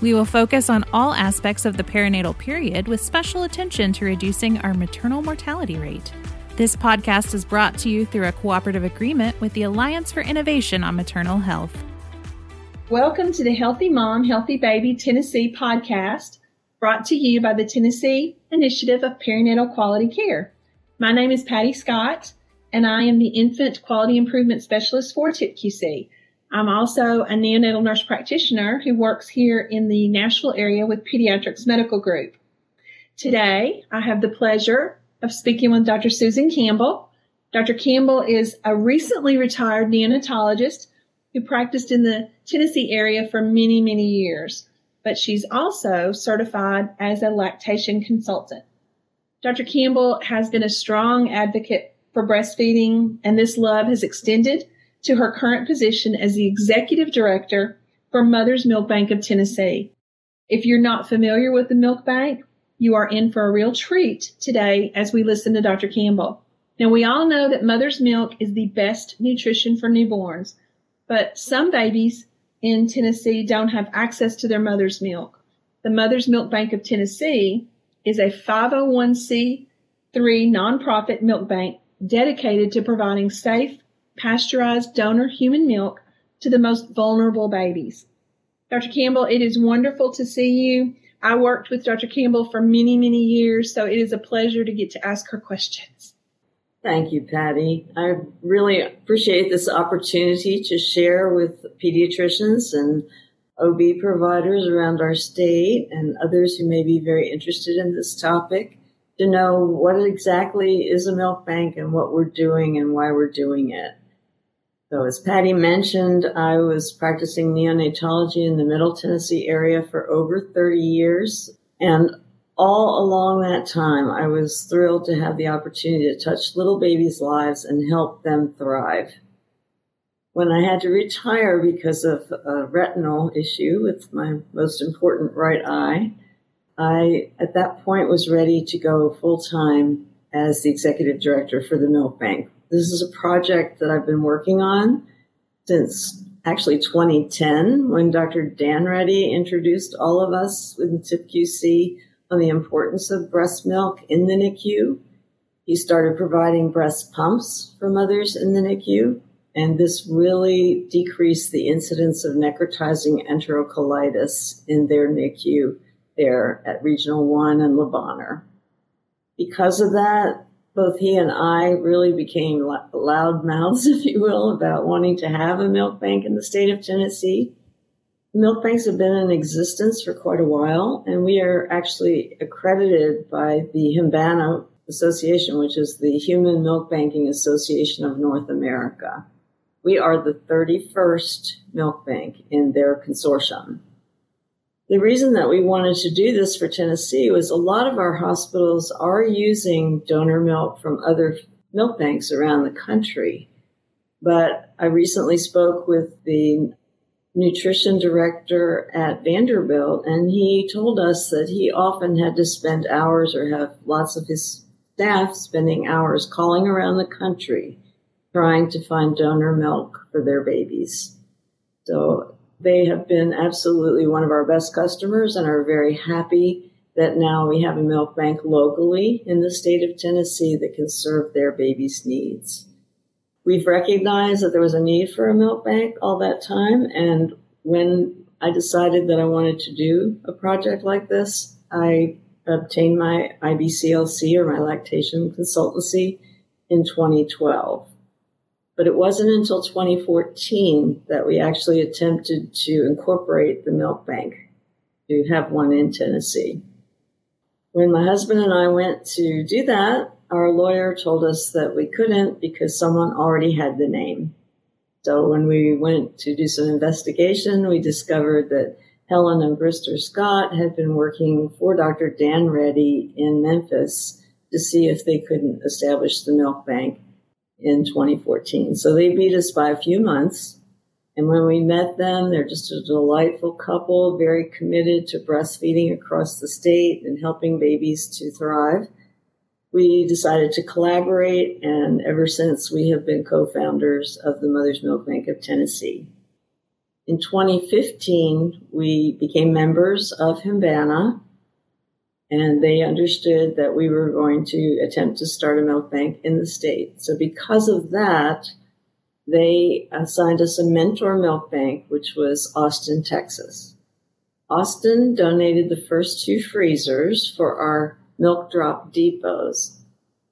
We will focus on all aspects of the perinatal period with special attention to reducing our maternal mortality rate. This podcast is brought to you through a cooperative agreement with the Alliance for Innovation on Maternal Health. Welcome to the Healthy Mom, Healthy Baby Tennessee podcast, brought to you by the Tennessee Initiative of Perinatal Quality Care. My name is Patty Scott, and I am the Infant Quality Improvement Specialist for TIPQC. I'm also a neonatal nurse practitioner who works here in the Nashville area with Pediatrics Medical Group. Today, I have the pleasure of speaking with Dr. Susan Campbell. Dr. Campbell is a recently retired neonatologist who practiced in the Tennessee area for many, many years, but she's also certified as a lactation consultant. Dr. Campbell has been a strong advocate for breastfeeding, and this love has extended to her current position as the executive director for Mother's Milk Bank of Tennessee. If you're not familiar with the milk bank, you are in for a real treat today as we listen to Dr. Campbell. Now, we all know that mother's milk is the best nutrition for newborns, but some babies in Tennessee don't have access to their mother's milk. The Mother's Milk Bank of Tennessee is a 501c3 nonprofit milk bank dedicated to providing safe, pasteurized donor human milk to the most vulnerable babies. Dr. Campbell, it is wonderful to see you. I worked with Dr. Campbell for many, many years, so it is a pleasure to get to ask her questions. Thank you, Patty. I really appreciate this opportunity to share with pediatricians and OB providers around our state and others who may be very interested in this topic to know what exactly is a milk bank and what we're doing and why we're doing it. So as Patty mentioned, I was practicing neonatology in the Middle Tennessee area for over 30 years. And all along that time, I was thrilled to have the opportunity to touch little babies' lives and help them thrive. When I had to retire because of a retinal issue with my most important right eye, I, at that point, was ready to go full time as the executive director for the milk bank, this is a project that I've been working on since actually 2010 when Dr. Dhanireddy introduced all of us with TIPQC on the importance of breast milk in the NICU. He started providing breast pumps for mothers in the NICU, and this really decreased the incidence of necrotizing enterocolitis in their NICU there at Regional 1 and Le Bonheur. Because of that, both he and I really became loud mouths, if you will, about wanting to have a milk bank in the state of Tennessee. Milk banks have been in existence for quite a while, and we are actually accredited by the HMBANA Association, which is the Human Milk Banking Association of North America. We are the 31st milk bank in their consortium. The reason that we wanted to do this for Tennessee was a lot of our hospitals are using donor milk from other milk banks around the country. But I recently spoke with the nutrition director at Vanderbilt, and he told us that he often had to spend hours or have lots of his staff spending hours calling around the country trying to find donor milk for their babies. So they have been absolutely one of our best customers and are very happy that now we have a milk bank locally in the state of Tennessee that can serve their babies' needs. We've recognized that there was a need for a milk bank all that time. And when I decided that I wanted to do a project like this, I obtained my IBCLC or my lactation consultancy in 2012. But it wasn't until 2014 that we actually attempted to incorporate the milk bank to have one in Tennessee. When my husband and I went to do that, our lawyer told us that we couldn't because someone already had the name. So when we went to do some investigation, we discovered that Helen and Brister Scott had been working for Dr. Dhanireddy in Memphis to see if they couldn't establish the milk bank in 2014. So they beat us by a few months. And when we met them, they're just a delightful couple, very committed to breastfeeding across the state and helping babies to thrive. We decided to collaborate, and ever since we have been co founders of the Mother's Milk Bank of Tennessee. In 2015, we became members of HMBANA, and they understood that we were going to attempt to start a milk bank in the state. So because of that, they assigned us a mentor milk bank, which was Austin, Texas. Austin donated the first two freezers for our milk drop depots.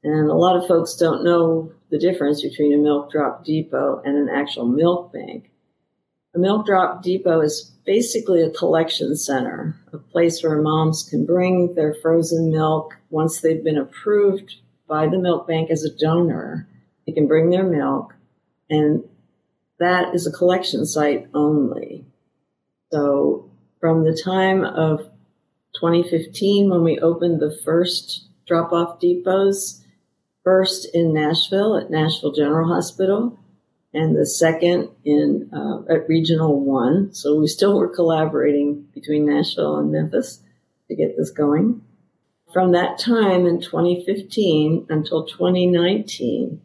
And a lot of folks don't know the difference between a milk drop depot and an actual milk bank. A milk drop depot is basically a collection center, a place where moms can bring their frozen milk once they've been approved by the milk bank as a donor. They can bring their milk, and that is a collection site only. So from the time of 2015, when we opened the first drop off depots, first in Nashville at Nashville General Hospital, and the second in uh, at Regional One. So we still were collaborating between Nashville and Memphis to get this going. From that time in 2015 until 2019,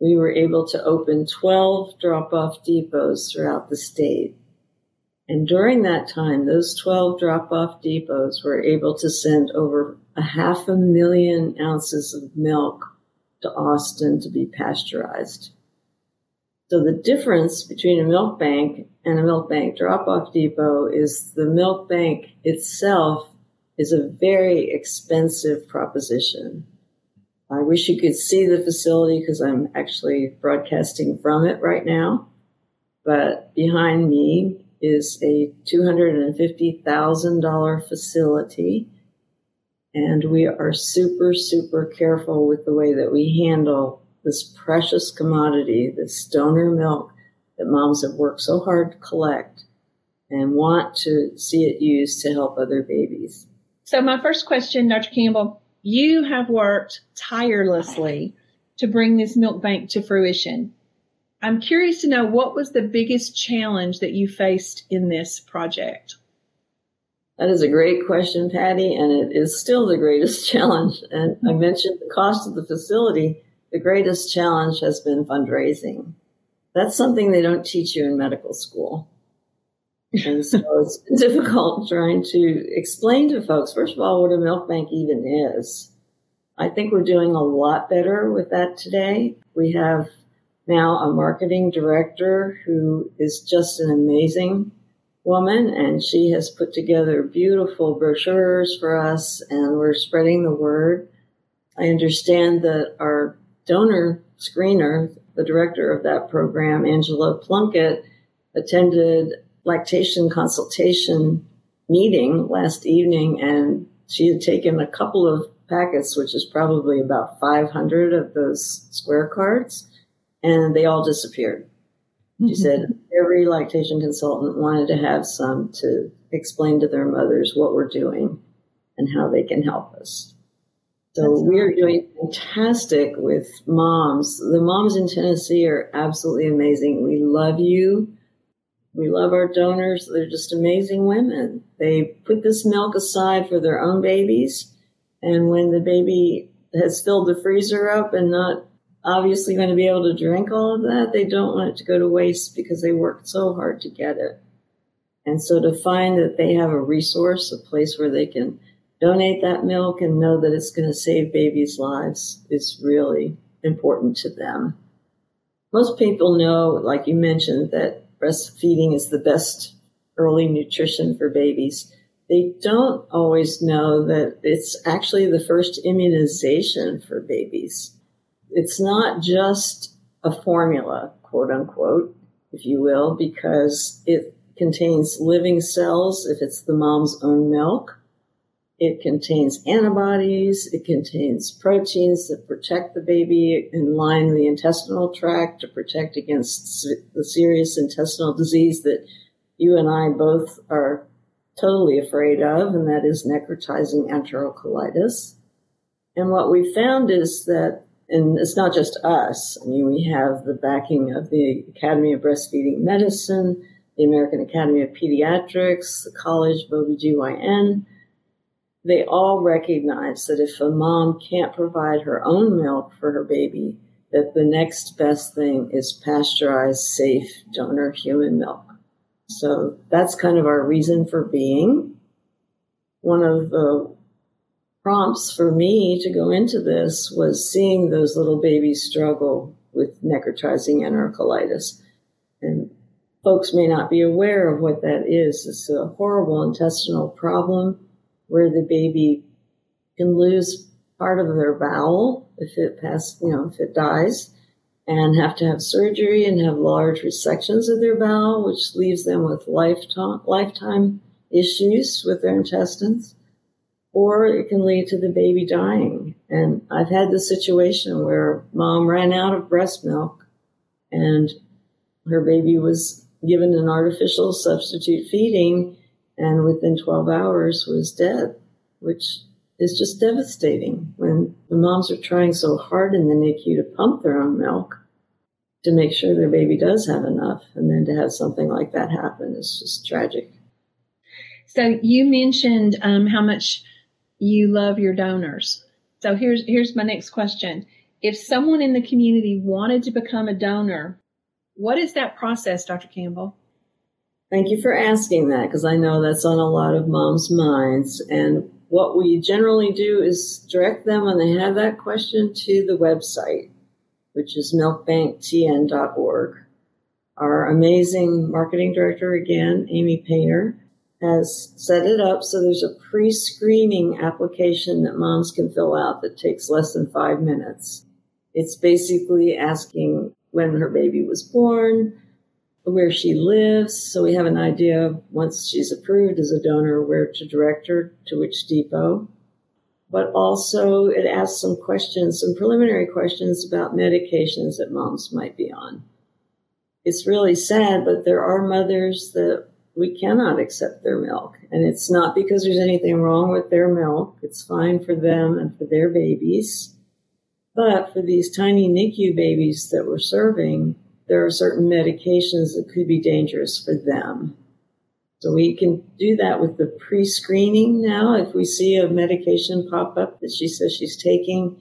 we were able to open 12 drop-off depots throughout the state. And during that time, those 12 drop-off depots were able to send over a half a million ounces of milk to Austin to be pasteurized. So the difference between a milk bank and a milk bank drop off depot is the milk bank itself is a very expensive proposition. I wish you could see the facility because I'm actually broadcasting from it right now. But behind me is a $250,000 facility. And we are super, super careful with the way that we handle this precious commodity, this donor milk that moms have worked so hard to collect and want to see it used to help other babies. So, my first question, Dr. Campbell, you have worked tirelessly to bring this milk bank to fruition. I'm curious to know what was the biggest challenge that you faced in this project? That is a great question, Patty, and it is still the greatest challenge. And I mentioned the cost of the facility the greatest challenge has been fundraising. That's something they don't teach you in medical school. And so it's difficult trying to explain to folks, first of all, what a milk bank even is. I think we're doing a lot better with that today. We have now a marketing director who is just an amazing woman and she has put together beautiful brochures for us and we're spreading the word. I understand that our donor screener, the director of that program, Angela Plunkett, attended lactation consultation meeting last evening and she had taken a couple of packets, which is probably about 500 of those square cards, and they all disappeared. She mm-hmm. said every lactation consultant wanted to have some to explain to their mothers what we're doing and how they can help us. So we are doing fantastic with moms. The moms in Tennessee are absolutely amazing. We love you. We love our donors. They're just amazing women. They put this milk aside for their own babies. And when the baby has filled the freezer up and not obviously going to be able to drink all of that, they don't want it to go to waste because they worked so hard to get it. And so to find that they have a resource, a place where they can donate that milk and know that it's going to save babies' lives is really important to them. Most people know, like you mentioned, that breastfeeding is the best early nutrition for babies. They don't always know that it's actually the first immunization for babies. It's not just a formula, quote unquote, if you will, because it contains living cells if it's the mom's own milk it contains antibodies. It contains proteins that protect the baby and line the intestinal tract to protect against the serious intestinal disease that you and I both are totally afraid of, and that is necrotizing enterocolitis. And what we found is that, and it's not just us, I mean, we have the backing of the Academy of Breastfeeding Medicine, the American Academy of Pediatrics, the College of OBGYN. They all recognize that if a mom can't provide her own milk for her baby, that the next best thing is pasteurized, safe donor human milk. So that's kind of our reason for being. One of the prompts for me to go into this was seeing those little babies struggle with necrotizing enterocolitis. And folks may not be aware of what that is. It's a horrible intestinal problem where the baby can lose part of their bowel if it pass, you know, if it dies and have to have surgery and have large resections of their bowel, which leaves them with lifetime, lifetime issues with their intestines. Or it can lead to the baby dying. And I've had the situation where mom ran out of breast milk and her baby was given an artificial substitute feeding and within 12 hours was dead, which is just devastating when the moms are trying so hard in the NICU to pump their own milk to make sure their baby does have enough. And then to have something like that happen is just tragic. So you mentioned um, how much you love your donors. So here's here's my next question. If someone in the community wanted to become a donor, what is that process, Dr. Campbell? Thank you for asking that because I know that's on a lot of moms' minds. And what we generally do is direct them when they have that question to the website, which is milkbanktn.org. Our amazing marketing director, again, Amy Painter, has set it up so there's a pre screening application that moms can fill out that takes less than five minutes. It's basically asking when her baby was born, where she lives, so we have an idea once she's approved as a donor where to direct her to which depot. But also, it asks some questions, some preliminary questions about medications that moms might be on. It's really sad, but there are mothers that we cannot accept their milk. And it's not because there's anything wrong with their milk. It's fine for them and for their babies. But for these tiny NICU babies that we're serving, there are certain medications that could be dangerous for them. So we can do that with the pre-screening now. If we see a medication pop up that she says she's taking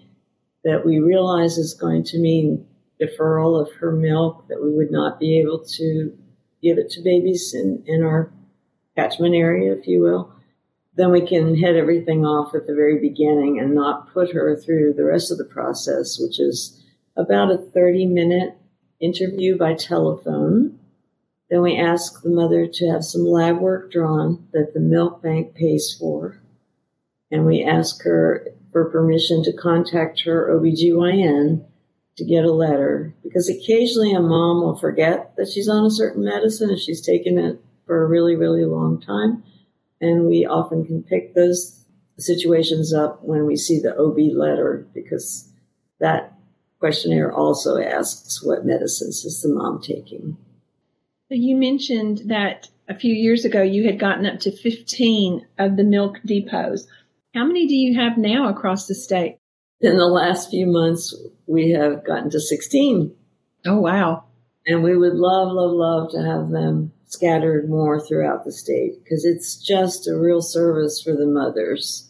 that we realize is going to mean deferral of her milk, that we would not be able to give it to babies in, in our catchment area, if you will, then we can head everything off at the very beginning and not put her through the rest of the process, which is about a 30 minute interview by telephone. Then we ask the mother to have some lab work drawn that the milk bank pays for. And we ask her for permission to contact her OBGYN to get a letter because occasionally a mom will forget that she's on a certain medicine if she's taken it for a really, really long time. And we often can pick those situations up when we see the OB letter because that questionnaire also asks what medicines is the mom taking. So you mentioned that a few years ago you had gotten up to 15 of the milk depots. How many do you have now across the state? In the last few months, we have gotten to 16. Oh, wow. And we would love, love, love to have them scattered more throughout the state because it's just a real service for the mothers.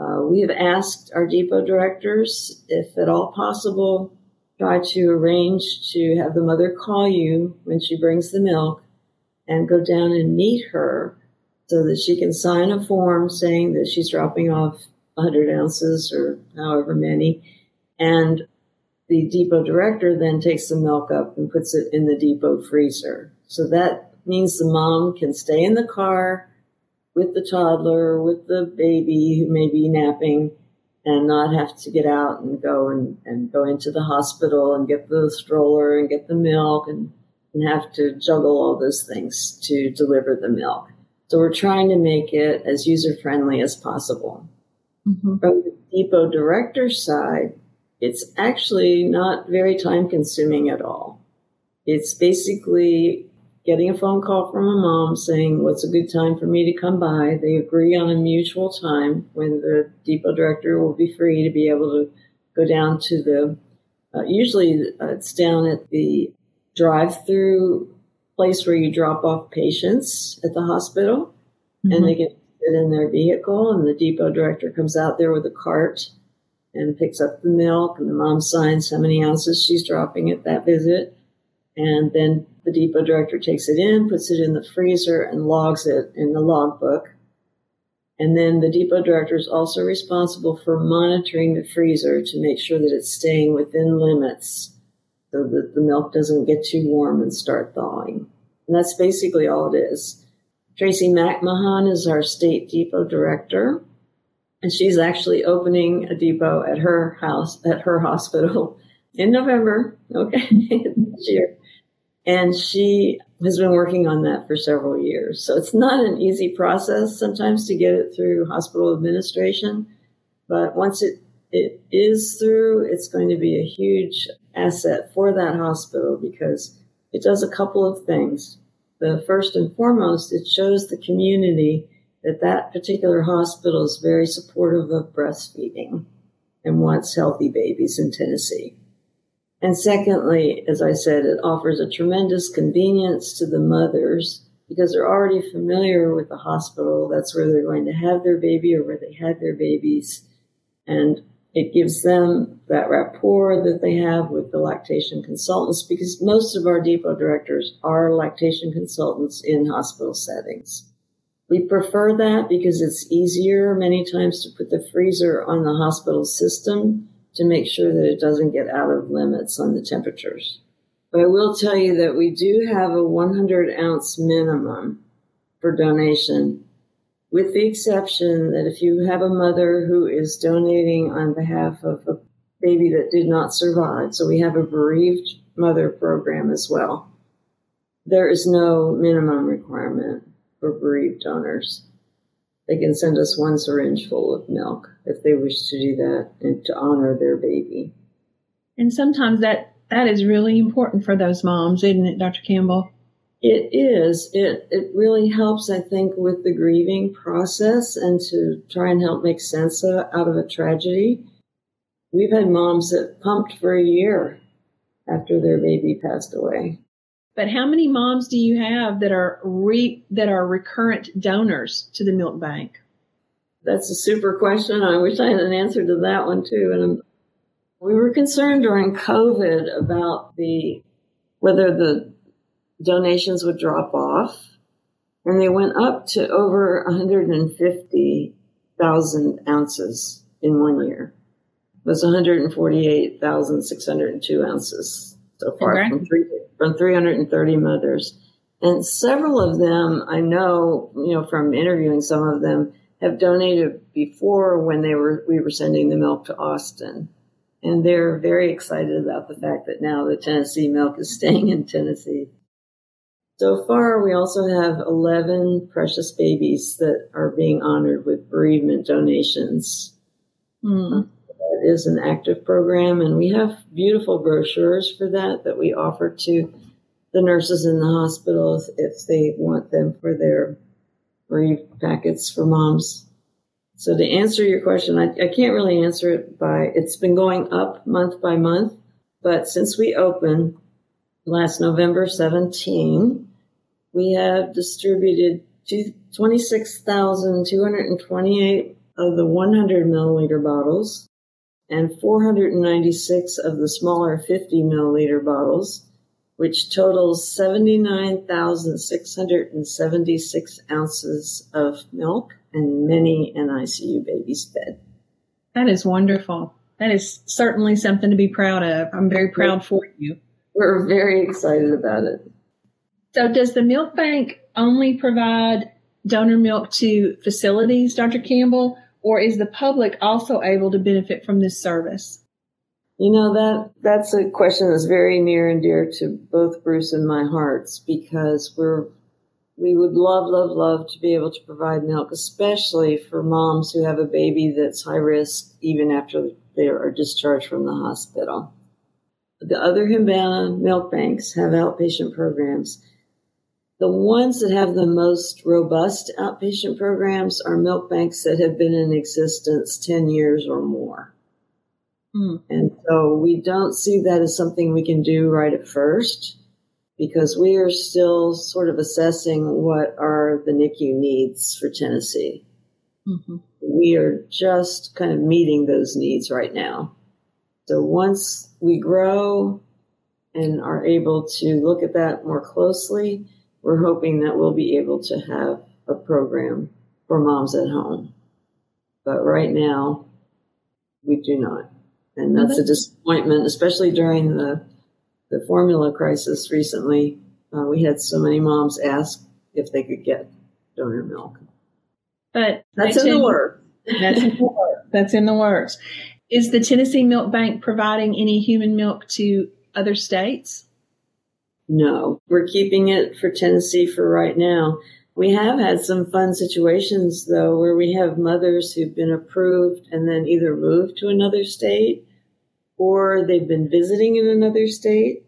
Uh, we have asked our depot directors, if at all possible, try to arrange to have the mother call you when she brings the milk and go down and meet her so that she can sign a form saying that she's dropping off 100 ounces or however many. And the depot director then takes the milk up and puts it in the depot freezer. So that means the mom can stay in the car with the toddler, with the baby who may be napping, and not have to get out and go and, and go into the hospital and get the stroller and get the milk and, and have to juggle all those things to deliver the milk. So we're trying to make it as user friendly as possible. Mm-hmm. From the depot director side, it's actually not very time consuming at all. It's basically getting a phone call from a mom saying, What's a good time for me to come by? They agree on a mutual time when the depot director will be free to be able to go down to the, uh, usually uh, it's down at the drive through place where you drop off patients at the hospital mm-hmm. and they get sit in their vehicle and the depot director comes out there with a cart and picks up the milk and the mom signs how many ounces she's dropping at that visit and then the depot director takes it in, puts it in the freezer, and logs it in the logbook. And then the depot director is also responsible for monitoring the freezer to make sure that it's staying within limits so that the milk doesn't get too warm and start thawing. And that's basically all it is. Tracy McMahon is our state depot director, and she's actually opening a depot at her house, at her hospital in November, okay, this year. And she has been working on that for several years. So it's not an easy process sometimes to get it through hospital administration. But once it, it is through, it's going to be a huge asset for that hospital because it does a couple of things. The first and foremost, it shows the community that that particular hospital is very supportive of breastfeeding and wants healthy babies in Tennessee. And secondly, as I said, it offers a tremendous convenience to the mothers because they're already familiar with the hospital. That's where they're going to have their baby or where they had their babies. And it gives them that rapport that they have with the lactation consultants because most of our depot directors are lactation consultants in hospital settings. We prefer that because it's easier many times to put the freezer on the hospital system to make sure that it doesn't get out of limits on the temperatures. But I will tell you that we do have a 100 ounce minimum for donation, with the exception that if you have a mother who is donating on behalf of a baby that did not survive, so we have a bereaved mother program as well, there is no minimum requirement for bereaved donors. They can send us one syringe full of milk if they wish to do that and to honor their baby. And sometimes that that is really important for those moms, isn't it, Dr. Campbell? It is. It it really helps, I think, with the grieving process and to try and help make sense of, out of a tragedy. We've had moms that pumped for a year after their baby passed away. But how many moms do you have that are re, that are recurrent donors to the milk bank? That's a super question. I wish I had an answer to that one too. And um, we were concerned during COVID about the whether the donations would drop off, and they went up to over 150,000 ounces in one year. It was 148,602 ounces so far from, three, from 330 mothers. And several of them, I know, you know, from interviewing some of them, have donated before when they were we were sending the milk to Austin. And they're very excited about the fact that now the Tennessee milk is staying in Tennessee. So far, we also have 11 precious babies that are being honored with bereavement donations. Mm. Is an active program, and we have beautiful brochures for that that we offer to the nurses in the hospitals if they want them for their brief packets for moms. So to answer your question, I, I can't really answer it by, it's been going up month by month, but since we opened last November 17, we have distributed 26,228 of the 100 milliliter bottles and 496 of the smaller 50 milliliter bottles which totals 79,676 ounces of milk and many NICU babies fed. That is wonderful. That is certainly something to be proud of. I'm very proud for you. We're very excited about it. So, does the milk bank only provide donor milk to facilities, Dr. Campbell, or is the public also able to benefit from this service? You know, that, that's a question that's very near and dear to both Bruce and my hearts because we're, we would love, love, love to be able to provide milk, especially for moms who have a baby that's high risk even after they are discharged from the hospital. The other HMBANA milk banks have outpatient programs. The ones that have the most robust outpatient programs are milk banks that have been in existence 10 years or more. Mm. And so we don't see that as something we can do right at first because we are still sort of assessing what are the NICU needs for Tennessee. Mm-hmm. We are just kind of meeting those needs right now. So once we grow and are able to look at that more closely, we're hoping that we'll be able to have a program for moms at home. But right now, we do not. And that's a disappointment, especially during the, the formula crisis recently. Uh, we had so many moms ask if they could get donor milk. But that's in the works. That's in the works. That's in the works. Is the Tennessee Milk Bank providing any human milk to other states? No, we're keeping it for Tennessee for right now. We have had some fun situations though where we have mothers who've been approved and then either moved to another state or they've been visiting in another state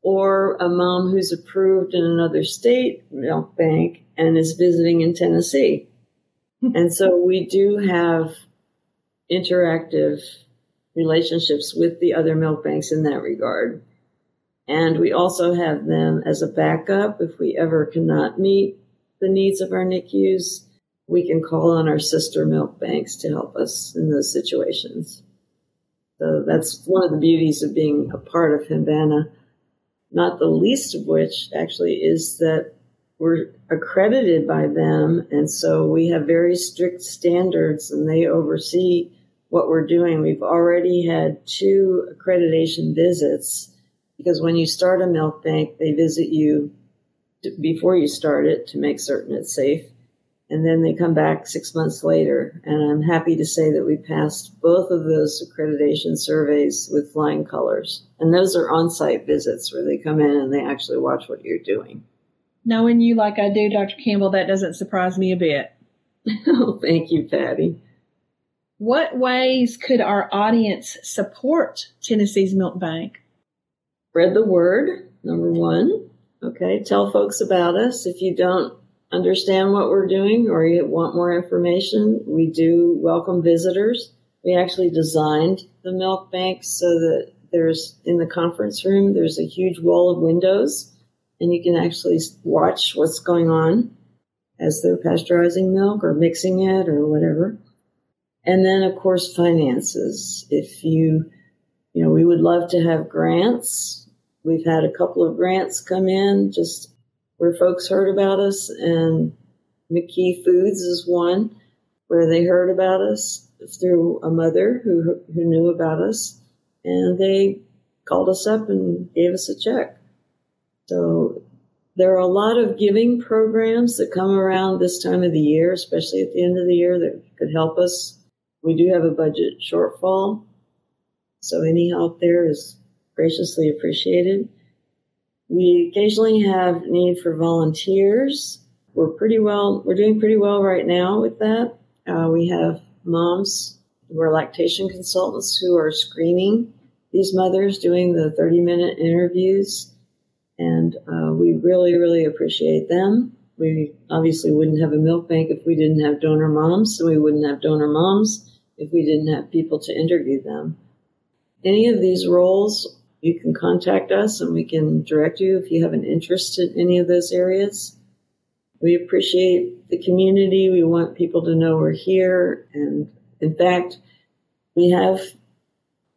or a mom who's approved in another state milk bank and is visiting in Tennessee. and so we do have interactive relationships with the other milk banks in that regard. And we also have them as a backup if we ever cannot meet the needs of our NICUs. We can call on our sister milk banks to help us in those situations. So that's one of the beauties of being a part of HMBANA, not the least of which actually is that we're accredited by them. And so we have very strict standards and they oversee what we're doing. We've already had two accreditation visits because when you start a milk bank, they visit you before you start it to make certain it's safe. And then they come back six months later. And I'm happy to say that we passed both of those accreditation surveys with flying colors. And those are on site visits where they come in and they actually watch what you're doing. Knowing you like I do, Dr. Campbell, that doesn't surprise me a bit. oh, thank you, Patty. What ways could our audience support Tennessee's Milk Bank? Spread the word, number one. Okay, tell folks about us. If you don't understand what we're doing or you want more information, we do welcome visitors. We actually designed the milk bank so that there's in the conference room, there's a huge wall of windows and you can actually watch what's going on as they're pasteurizing milk or mixing it or whatever. And then, of course, finances. If you, you know, we would love to have grants. We've had a couple of grants come in just where folks heard about us, and McKee Foods is one where they heard about us through a mother who who knew about us, and they called us up and gave us a check. So there are a lot of giving programs that come around this time of the year, especially at the end of the year, that could help us we do have a budget shortfall, so any help there is graciously appreciated. We occasionally have need for volunteers. We're pretty well, we're doing pretty well right now with that. Uh, we have moms who are lactation consultants who are screening these mothers, doing the 30 minute interviews. And uh, we really, really appreciate them. We obviously wouldn't have a milk bank if we didn't have donor moms, so we wouldn't have donor moms if we didn't have people to interview them. Any of these roles, you can contact us and we can direct you if you have an interest in any of those areas. We appreciate the community. We want people to know we're here. And in fact, we have,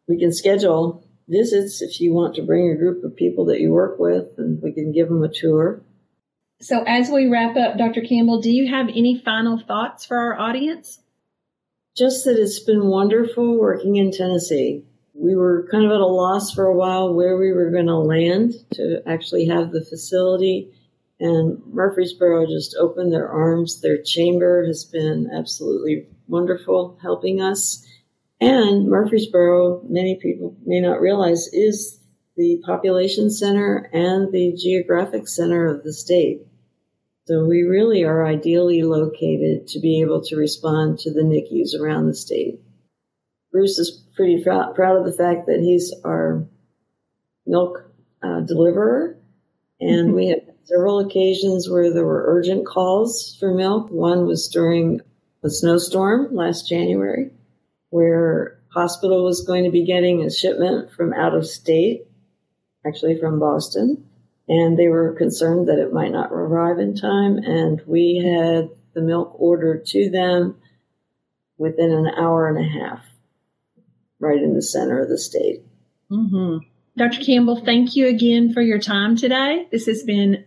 we can schedule visits if you want to bring a group of people that you work with and we can give them a tour. So as we wrap up, Dr. Campbell, do you have any final thoughts for our audience? Just that it's been wonderful working in Tennessee. We were kind of at a loss for a while where we were going to land to actually have the facility. And Murfreesboro just opened their arms. Their chamber has been absolutely wonderful helping us. And Murfreesboro, many people may not realize, is the population center and the geographic center of the state. So we really are ideally located to be able to respond to the NICUs around the state. Bruce is pretty proud of the fact that he's our milk uh, deliverer, and we had several occasions where there were urgent calls for milk. One was during a snowstorm last January, where hospital was going to be getting a shipment from out of state, actually from Boston, and they were concerned that it might not arrive in time. And we had the milk ordered to them within an hour and a half, right in the center of the state. Mm-hmm. Dr. Campbell, thank you again for your time today. This has been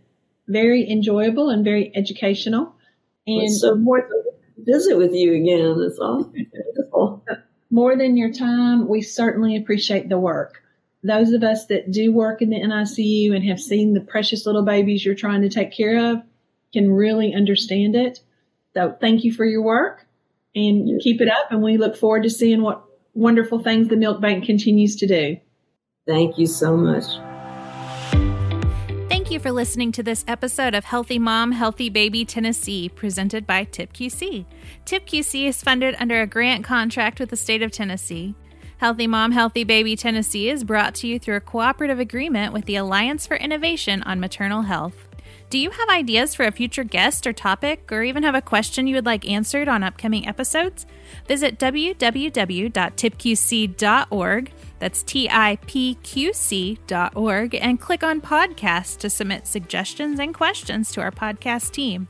very enjoyable and very educational. And so more to visit with you again. It's all beautiful. More than your time, we certainly appreciate the work. Those of us that do work in the NICU and have seen the precious little babies you're trying to take care of can really understand it. So thank you for your work and keep it up. And we look forward to seeing what wonderful things the Milk Bank continues to do. Thank you so much. Thank you for listening to this episode of Healthy Mom, Healthy Baby Tennessee, presented by TIPQC. TIPQC is funded under a grant contract with the state of Tennessee. Healthy Mom, Healthy Baby Tennessee is brought to you through a cooperative agreement with the Alliance for Innovation on Maternal Health. Do you have ideas for a future guest or topic, or even have a question you would like answered on upcoming episodes? Visit www.tipqc.org that's tipqc.org and click on podcast to submit suggestions and questions to our podcast team.